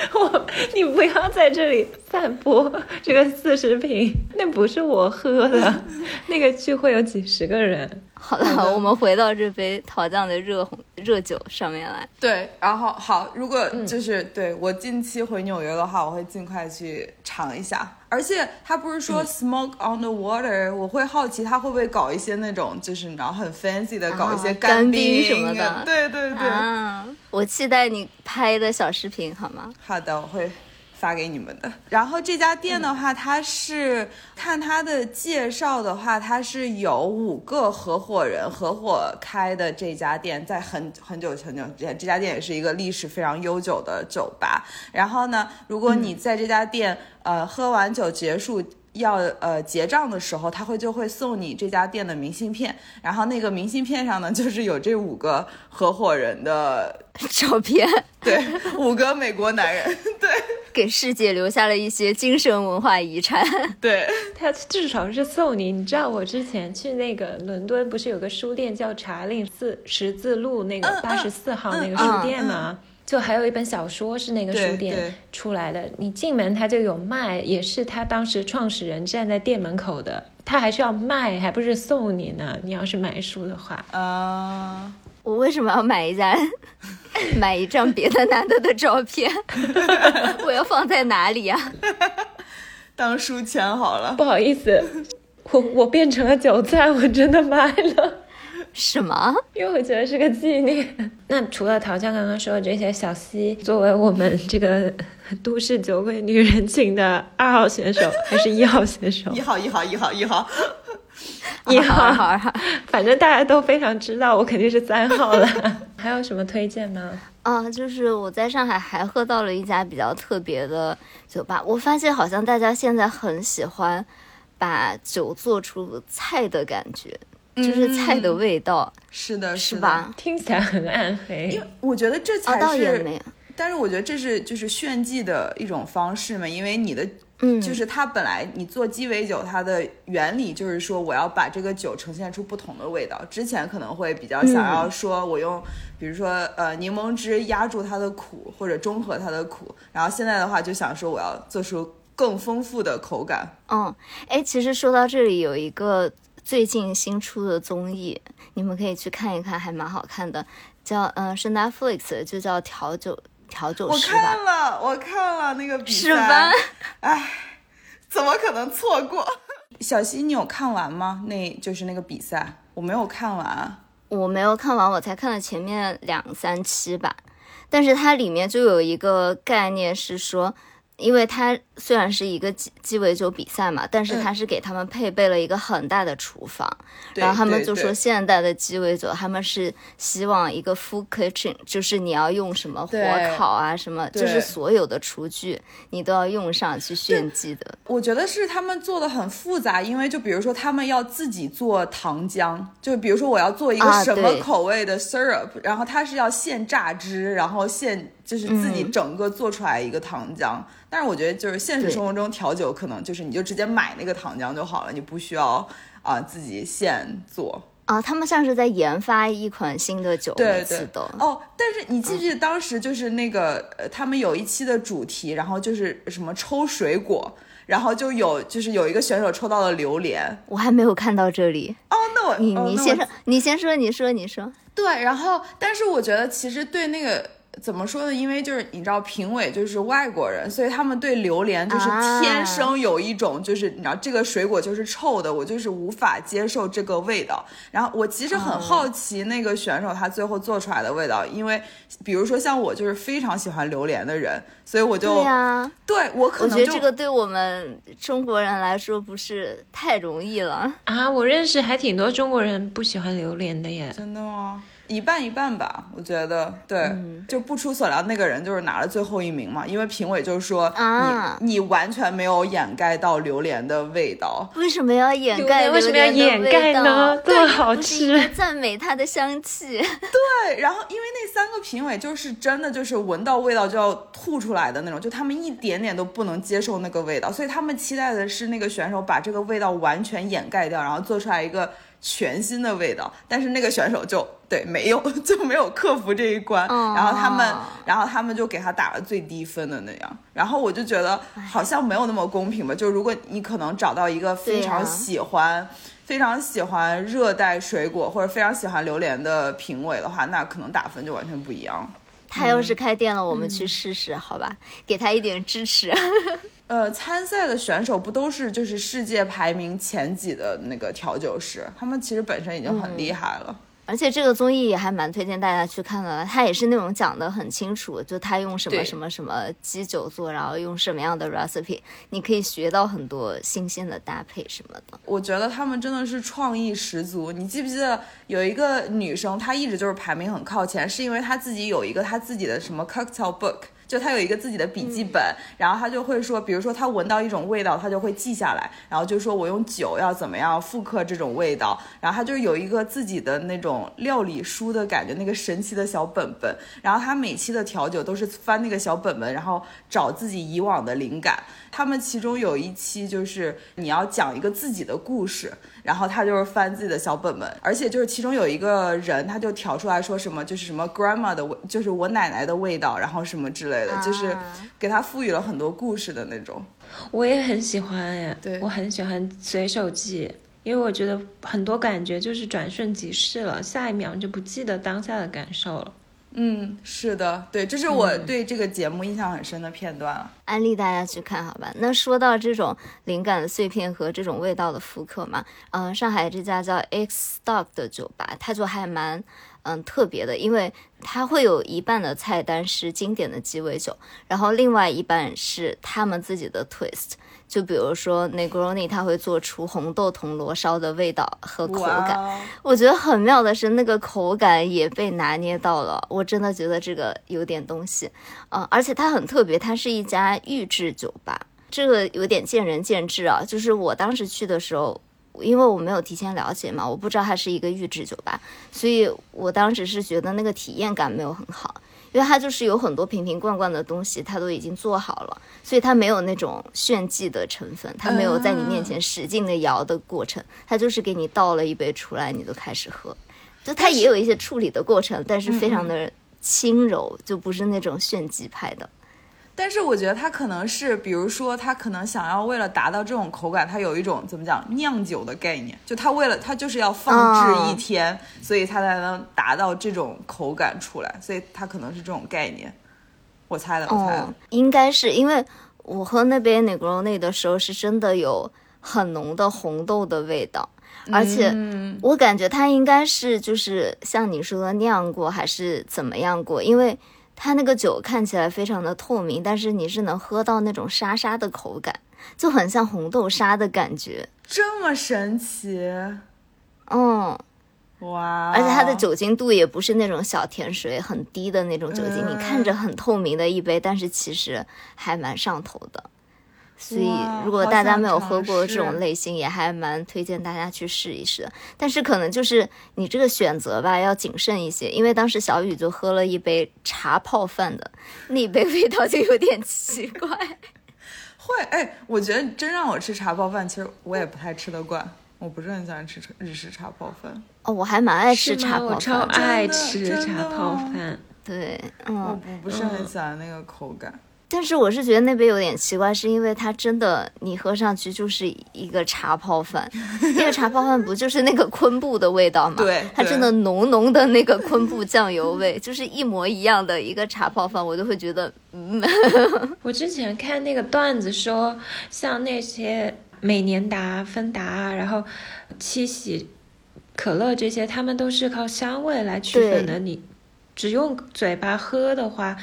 我你不要在这里散播这个四十瓶，那不是我喝的，那个聚会有几十个人。
好了，我们回到这杯桃酱的热红热酒上面来。
对，然后好，如果
嗯
就是、对我近期回纽约的话，我会尽快去尝一下。而且他不是
嗯。
说 smoke on the water，、我会好奇他会不会搞一些那种就是你知道很 fancy 的，搞一些
啊干
冰
冰什么的。
对对对，
啊，我期待你拍的小视频好吗？
好的，我会发给你们的。然后这家店的话，它是看它的介绍的话，它是有五个合伙人合伙开的这家店，在很很久很久之前，这家店也是一个历史非常悠久的酒吧。然后呢，如果你在这家店、呃喝完酒结束。要呃结账的时候，他会就会送你这家店的明信片，然后那个明信片上呢，就是有这五个合伙人的，
照片
对，五个美国男人，对
给世界留下了一些精神文化遗产。
对，
他至少是送你。你知道我之前去那个伦敦，不是有个书店叫查令四十字路那个
嗯
八十四号那个
嗯
书店吗？就还有一本小说是那个书店出来的，你进门他就有卖，也是他当时创始人站在店门口的，他还是要卖，还不是送你呢。你要是买书的话，
啊、
我为什么要买一张 买一张别的男的的照片？我要放在哪里呀、
当书签好了。
不好意思，我我变成了韭菜，我真的买了。
什么？
因为我觉得是个纪念。那除了陶酱刚刚说的这些，小西作为我们这个都市酒鬼女人群的二号选手还是一号选手
一？号，一号，一号，一号。
一号，
好好好
反正大家都非常知道，我肯定是三号了。还有什么推荐吗？
啊，就是我在上海还喝到了一家比较特别的酒吧，我发现好像大家现在很喜欢把酒做出菜的感觉，就是菜的味道，
是的，
是吧？
听起来很暗黑
因为。我觉得这
啊，
才是，
倒也没有。
但是我觉得这是就是炫技的一种方式嘛，因为你的
嗯，
就是它本来你做鸡尾酒，它的原理就是说我要把这个酒呈现出不同的味道。之前可能会比较想要说我用，比如说呃柠檬汁压住它的苦，或者中和它的苦。然后现在的话就想说我要做出更丰富的口感。
嗯，哎，其实说到这里，有一个最近新出的综艺，你们可以去看一看，还蛮好看的，叫嗯、呃是 Netflix 就叫调酒调酒
我
师吧我
看。了，我看了那个比赛，
是吧？
哎怎么可能错过？小溪，你有看完吗？那就是那个比赛，我没有看完。
我没有看完，我才看了前面两三期吧。但是它里面就有一个概念是说，因为它虽然是一个鸡鸡尾酒比赛嘛，但是
嗯
它是给他们配备了一个很大的厨房，
对
然后他们就说现代的鸡尾酒，他们是希望一个 full kitchen，就是你要用什么火烤啊，什么，就是所有的厨具你都要用上去炫技的。
我觉得是他们做的很复杂，因为就比如说他们要自己做糖浆，就比如说我要做一个
啊
什么口味的 syrup，、然后它是要现榨汁，然后现就是自己
嗯
整个做出来一个糖浆。但是我觉得就是现实生活中调酒可能就是你就直接买那个糖浆就好了，你不需要啊、自己现做。
啊，他们像是在研发一款新的酒，
对对
的。
哦，但是你记不记得当时就是那个、呃，他们有一期的主题，然后就是什么抽水果，然后就有就是有一个选手抽到了榴莲。
我还没有看到这里，
哦，那我
你
哦
你先说，你先说，你说，你说。
对，然后但是我觉得其实对那个怎么说呢？因为就是你知道评委就是外国人，所以他们对榴莲就是
啊
天生有一种就是、你知道这个水果就是臭的，我就是无法接受这个味道。然后我其实很好奇那个选手他最后做出来的味道，因为比如说像我就是非常喜欢榴莲的人，所以我就
对呀、
对我可
我觉得这个对我们中国人来说不是太容易了。
啊，我认识还挺多中国人不喜欢榴莲的耶。
真的吗？一半一半吧，我觉得对，就不出所料，那个人就是拿了最后一名嘛，因为评委就说你、
啊。
你完全没有掩盖到榴莲的味道，
为什么要掩盖
为什么要掩盖呢？这么好吃。
赞美它的香气。
对，然后因为那三个评委就是真的就是闻到味道就要吐出来的那种，就他们一点点都不能接受那个味道，所以他们期待的是那个选手把这个味道完全掩盖掉，然后做出来一个全新的味道。但是那个选手就对没有 就没有克服这一关，
哦
然后他们然后他们就给他打了最低分的那样，然后我就觉得好像没有那么公平吧，就如果你可能找到一个非常喜欢。非常喜欢热带水果或者非常喜欢榴莲的评委的话，那可能打分就完全不一样。
他要是开店了，我们去试试，好吧？给他一点支持。
呃，参赛的选手不都是就是世界排名前几的那个调酒师，他们其实本身已经很厉害了。
而且这个综艺也还蛮推荐大家去看的，他也是那种讲的很清楚，就他用什么什么什么基酒做，然后用什么样的 recipe，你可以学到很多新鲜的搭配什么的。
我觉得他们真的是创意十足。你记不记得有一个女生，她一直就是排名很靠前，是因为她自己有一个她自己的什么 cocktail book。就他有一个自己的笔记本，然后他就会说，比如说他闻到一种味道，他就会记下来，然后就说我用酒要怎么样复刻这种味道，然后他就有一个自己的那种料理书的感觉，那个神奇的小本本，然后他每期的调酒都是翻那个小本本，然后找自己以往的灵感。他们其中有一期就是你要讲一个自己的故事，然后他就是翻自己的小本本，而且就是其中有一个人，他就调出来说什么就是什么 grandma 的味，就是我奶奶的味道，然后什么之类的，就是
啊
给他赋予了很多故事的那种。
我也很喜欢哎，
对
我很喜欢随手记，因为我觉得很多感觉就是转瞬即逝了，下一秒就不记得当下的感受了。
嗯，是的，对，这是我对这个节目印象很深的片段了。
安利大家去看，好吧？那说到这种灵感的碎片和这种味道的复刻嘛，嗯、上海这家叫 X Stock 的酒吧，它就还蛮嗯特别的，因为它会有一半的菜单是经典的鸡尾酒，然后另外一半是他们自己的 twist。就比如说 Negroni，它会做出红豆铜锣烧的味道和口感，我觉得很妙的是，那个口感也被拿捏到了，我真的觉得这个有点东西，嗯、而且它很特别，它是一家预制酒吧，这个有点见仁见智啊。就是我当时去的时候，因为我没有提前了解嘛，我不知道它是一个预制酒吧，所以我当时是觉得那个体验感没有很好。因为它就是有很多瓶瓶罐罐的东西，它都已经做好了，所以它没有那种炫技的成分，它没有在你面前使劲的摇的过程，它就是给你倒了一杯出来，你就开始喝。就它也有一些处理的过程，但是非常的轻柔，就不是那种炫技派的。
但是我觉得它可能是，比如说它可能想要为了达到这种口感，它有一种怎么讲酿酒的概念，就它为了它就是要放置一天，所以它才能达到这种口感出来，所以它可能是这种概念。我猜的，我猜的，
应该是因为我喝那杯 Negroni 的时候，是真的有很浓的红豆的味道，而且我感觉它应该是就是像你说的酿过还是怎么样过，因为。它那个酒看起来非常的透明，但是你是能喝到那种沙沙的口感，就很像红豆沙的感觉，
这么神奇，
嗯，
哇！
而且它的酒精度也不是那种小甜水很低的那种酒精，你看着很透明的一杯，但是其实还蛮上头的。所以，如果大家没有喝过这种类型，也还蛮推荐大家去试一试。但是，可能就是你这个选择吧，要谨慎一些，因为当时小雨就喝了一杯茶泡饭的，那杯味道就有点奇怪。
会，哎，我觉得真让我吃茶泡饭，其实我也不太吃得惯，我不是很喜欢吃日式茶泡饭。
哦，我还蛮爱吃茶泡饭，
我超爱吃茶泡饭。
对，嗯，
我不不是很喜欢那个口感。
但是我是觉得那杯有点奇怪，是因为它真的你喝上去就是一个茶泡饭，那个茶泡饭不就是那个昆布的味道吗？
对，
它真的浓浓的那个昆布酱油味，就是一模一样的一个茶泡饭，我就会觉得，嗯。
我之前看那个段子说，像那些美年达、芬达，然后七喜、可乐这些，他们都是靠香味来区分的。你只用嘴巴喝的话。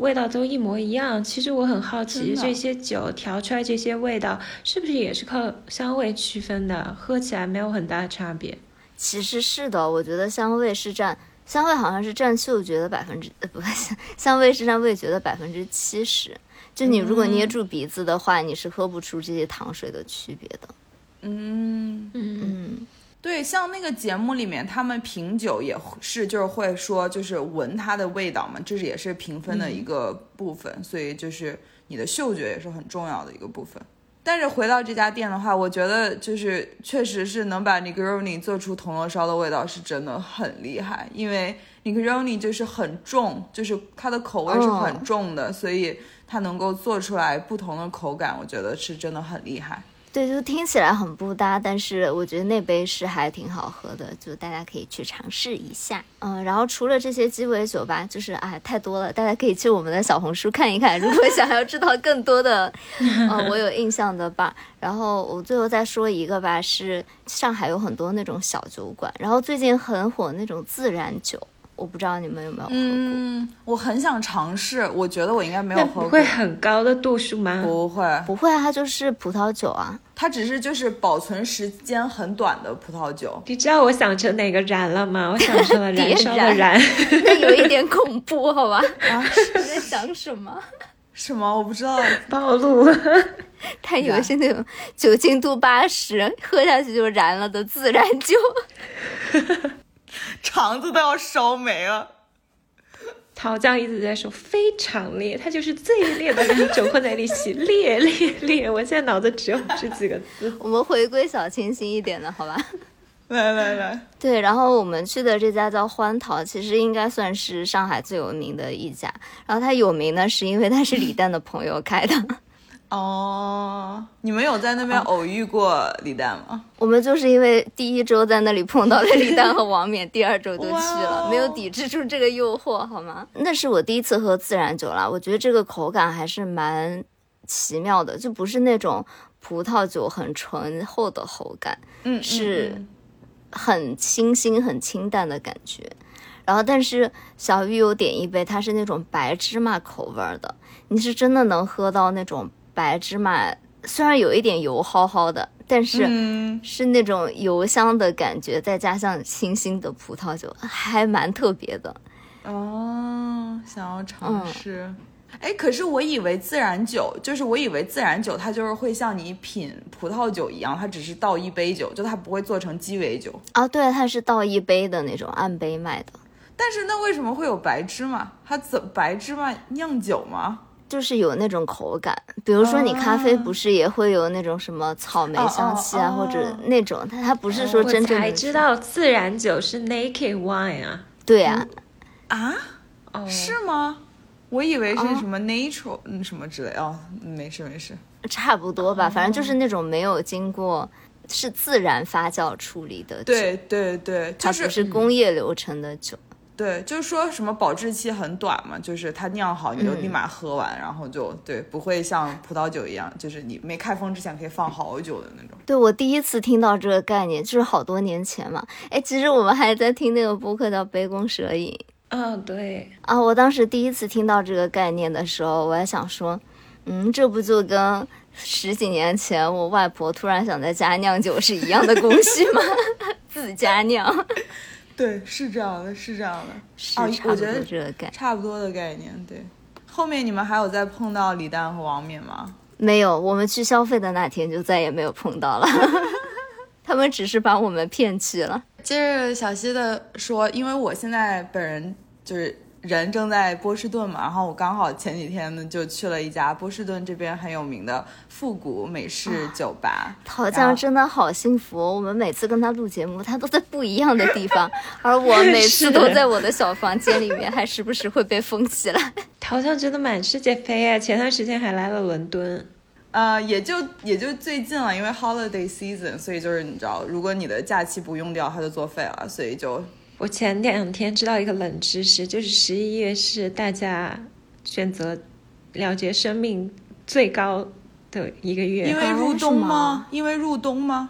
味道都一模一样，其实我很好奇，这些酒调出来这些味道是不是也是靠香味区分的？喝起来没有很大的差别。
其实是的，我觉得香味是占香味好像是占嗅觉的百分之呃不 香香味是占味觉的百分之七十。就你如果捏住鼻子的话，你是喝不出这些糖水的区别的。
嗯
嗯嗯。
对，像那个节目里面，他们品酒也是，就是会说，就是闻它的味道嘛，这是也是评分的一个部分，所以就是你的嗅觉也是很重要的一个部分。但是回到这家店的话，我觉得就是确实是能把 Negroni 做出铜锣烧的味道，是真的很厉害，因为 Negroni 就是很重，就是它的口味是很重的，所以它能够做出来不同的口感，我觉得是真的很厉害。
对，就听起来很不搭，但是我觉得那杯是还挺好喝的，就大家可以去尝试一下。嗯，然后除了这些鸡尾酒吧，就是哎太多了，大家可以去我们的小红书看一看。如果想要知道更多的，嗯，我有印象的吧。然后我最后再说一个吧，是上海有很多那种小酒馆，然后最近很火那种自然酒。我不知道你们有没有喝过，
嗯，我很想尝试，我觉得我应该没有喝过。
会很高的度数吗？
不会，
不会啊，它就是葡萄酒啊，
它只是就是保存时间很短的葡萄酒。
你知道我想成哪个燃了吗？我想成了燃烧的 燃，那
有一点恐怖，好吧？啊，你在想什么？
什么？我不知道，
暴露了。
他以为是那种酒精度八十，喝下去就燃了的自然酒。
肠子都要烧没了。
桃酱一直在说非常烈，它就是最烈的那种混在一起，烈烈烈。我现在脑子只有这几个字。
我们回归小清新一点的好吧？
来来来，
对，然后我们去的这家叫欢桃，其实应该算是上海最有名的一家。然后它有名呢，是因为它是李诞的朋友开的。
哦，你们有在那边偶遇过李诞吗？
我们就是因为第一周在那里碰到了李诞和王冕，第二周就去了，没有抵制住这个诱惑，好吗？那是我第一次喝自然酒了，我觉得这个口感还是蛮奇妙的，就不是那种葡萄酒很醇厚的口感，
嗯，
是很清新、很清淡的感觉。然后，但是小玉有点一杯，它是那种白芝麻口味的，你是真的能喝到那种。白芝麻虽然有一点油蒿蒿的，但是是那种油香的感觉，再加上清新的葡萄酒，还蛮特别的。
哦，想要尝试。哎，可是我以为自然酒就是我以为自然酒它就是会像你品葡萄酒一样，它只是倒一杯酒，就它不会做成鸡尾酒。
啊，对，它是倒一杯的那种，按杯卖的。
但是那为什么会有白芝麻？它怎白芝麻酿酒吗？
就是有那种口感，比如说你咖啡不是也会有那种什么草莓香气啊，或者那种，它它不是说真正的。
才知道自然酒是 naked wine 啊。
对啊。
啊？哦，是吗？我以为是什么 natural 嗯什么之类哦，没事没事，
差不多吧，反正就是那种没有经过是自然发酵处理的酒。
对对对，
它不是工业流程的酒。
对，就是说什么保质期很短嘛，就是它酿好你就立马喝完，然后就对，不会像葡萄酒一样，就是你没开封之前可以放好久的那种。
对我第一次听到这个概念，就是好多年前嘛。哎，其实我们还在听那个播客叫《杯弓蛇影》。
嗯，对。
啊，我当时第一次听到这个概念的时候，我还想说，嗯，这不就跟十几年前我外婆突然想在家酿酒是一样的东西吗？自家酿。
对，是这样的，是这样的，
是差不多这个概，
差不多的概念。对，后面你们还有再碰到李诞和王冕吗？
没有，我们去消费的那天就再也没有碰到了，他们只是把我们骗去了。
接着小溪的说，因为我现在本人就是。人正在波士顿嘛，然后我刚好前几天呢就去了一家波士顿这边很有名的复古美式酒吧。
陶酱真的好幸福，我们每次跟他录节目，他都在不一样的地方，而我每次都在我的小房间里面，还时不时会被封起来。
陶酱真的满世界飞啊！前段时间还来了伦敦，
呃，也就也就最近了，因为 holiday season，所以就是你知道，如果你的假期不用掉，它就作废了，所以就。
我前两天知道一个冷知识，就是十一月是大家选择了结生命最高的一个月。
因为入冬吗？因为入冬吗？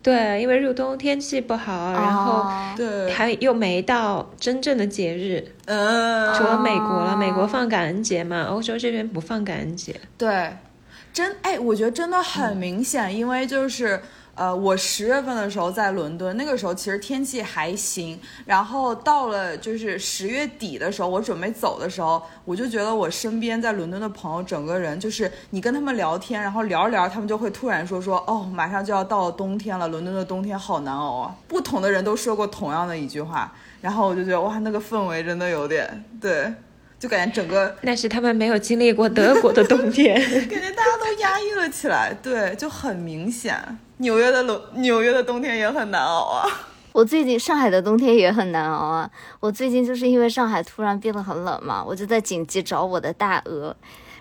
对，因为入冬天气不好，然后
对，
还又没到真正的节日。
嗯，
除了美国了，美国放感恩节嘛，欧洲这边不放感恩节。
对，真哎，我觉得真的很明显，因为就是。呃，我十月份的时候在伦敦，那个时候其实天气还行。然后到了就是十月底的时候，我准备走的时候，我就觉得我身边在伦敦的朋友，整个人就是你跟他们聊天，然后聊着聊，他们就会突然说说，哦，马上就要到冬天了，伦敦的冬天好难熬啊。不同的人都说过同样的一句话，然后我就觉得哇，那个氛围真的有点对。就感觉整个，
那是他们没有经历过德国的冬天，
感觉大家都压抑了起来。对，就很明显，纽约的冷，纽约的冬天也很难熬啊。
我最近上海的冬天也很难熬啊。我最近就是因为上海突然变得很冷嘛，我就在紧急找我的大鹅，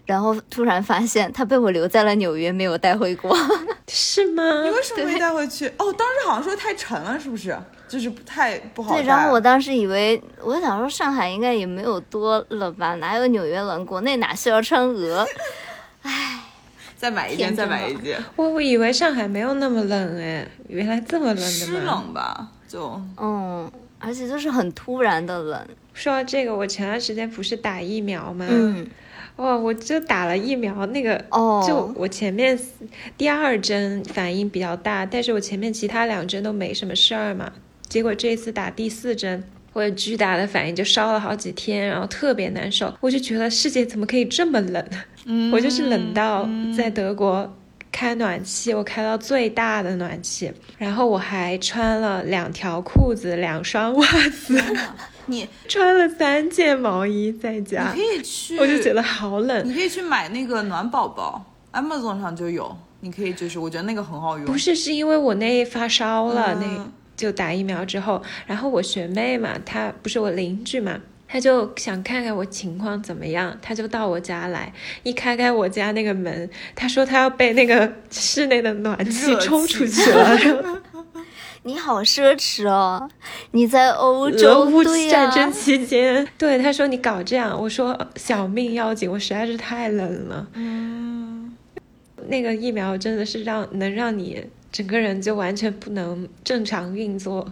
然后突然发现它被我留在了纽约，没有带回国。
是吗？
你为什么没带回去？哦，当时好像说太沉了，是不是？就是不太不好。
对，然后我当时以为，我想说上海应该也没有多冷吧，哪有纽约冷？国内哪需要穿鹅？唉，
再买一件，再买一件。
我我以为上海没有那么冷哎，原来这么冷的吗？
湿冷吧，就
嗯，而且就是很突然的冷。
说到这个，我前段时间不是打疫苗吗？
嗯，
哇，我就打了疫苗，那个
哦，
就我前面第二针反应比较大，但是我前面其他两针都没什么事儿嘛。结果这次打第四针，我有巨大的反应，就烧了好几天，然后特别难受。我就觉得世界怎么可以这么冷？我就是冷到在德国开暖气，我开到最大的暖气，然后我还穿了两条裤子、两双袜子，
你
穿了三件毛衣在家。
你可以去，
我就觉得好冷。
你可以去买那个暖宝宝，Amazon 上就有。你可以就是，我觉得那个很好用。
不是，是因为我那发烧了那。就打疫苗之后，然后我学妹嘛，她不是我邻居嘛，她就想看看我情况怎么样，她就到我家来，一开开我家那个门，她说她要被那个室内的暖气冲出去了。
你好奢侈哦！你在欧洲
战争期间，对她说你搞这样，我说小命要紧，我实在是太冷了。
嗯，
那个疫苗真的是让能让你。整个人就完全不能正常运作，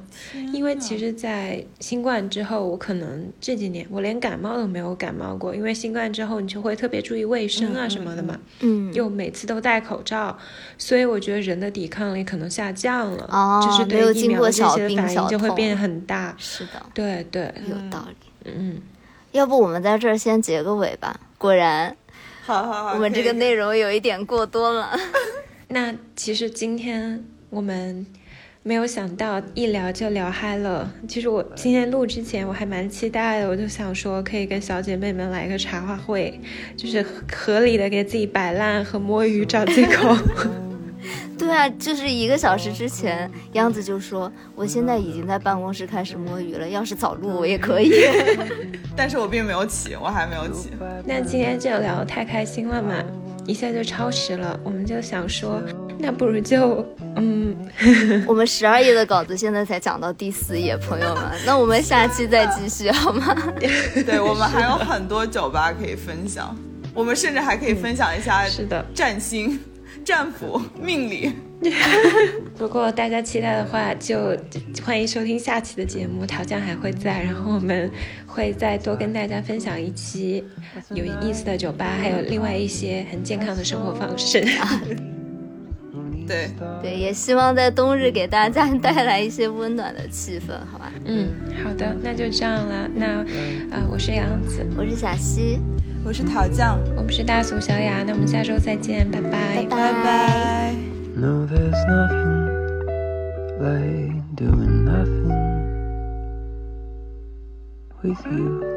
因为其实，在新冠之后，我可能这几年我连感冒都没有感冒过，因为新冠之后你就会特别注意卫生啊什么的嘛，
嗯，
又每次都戴口罩，所以我觉得人的抵抗力可能下降了，哦，就是对疫苗这些反应就会变很大，
是的，
对对，
有道
理，嗯，
要不我们在这儿先结个尾吧？果然，
好好好，
我们这个内容有一点过多了。
那其实今天我们没有想到一聊就聊嗨了。其实我今天录之前我还蛮期待的，我就想说可以跟小姐妹们来个茶话会，就是合理的给自己摆烂和摸鱼找借口。
对啊，就是一个小时之前，央子就说我现在已经在办公室开始摸鱼了，要是早录我也可以。
但是我并没有起，我还没有起。
那今天就聊太开心了嘛，一下就超时了，我们就想说，那不如就嗯，
我们十二页的稿子现在才讲到第四页，朋友们，那我们下期再继续好吗？
对我们还有很多酒吧可以分享，我们甚至还可以分享一下
是的
占星。战斧命理，
如果大家期待的话，就欢迎收听下期的节目。桃酱还会在，然后我们会再多跟大家分享一期有意思的酒吧，还有另外一些很健康的生活方式。
对
对，也希望在冬日给大家带来一些温暖的气氛，好吧？
嗯，好的，那就这样了。那啊，我是杨子，
我是小溪。
我是桃酱，
我们是大俗小雅，那我们下周再见，拜拜，
拜拜。
No, there's nothing like doing nothing with you.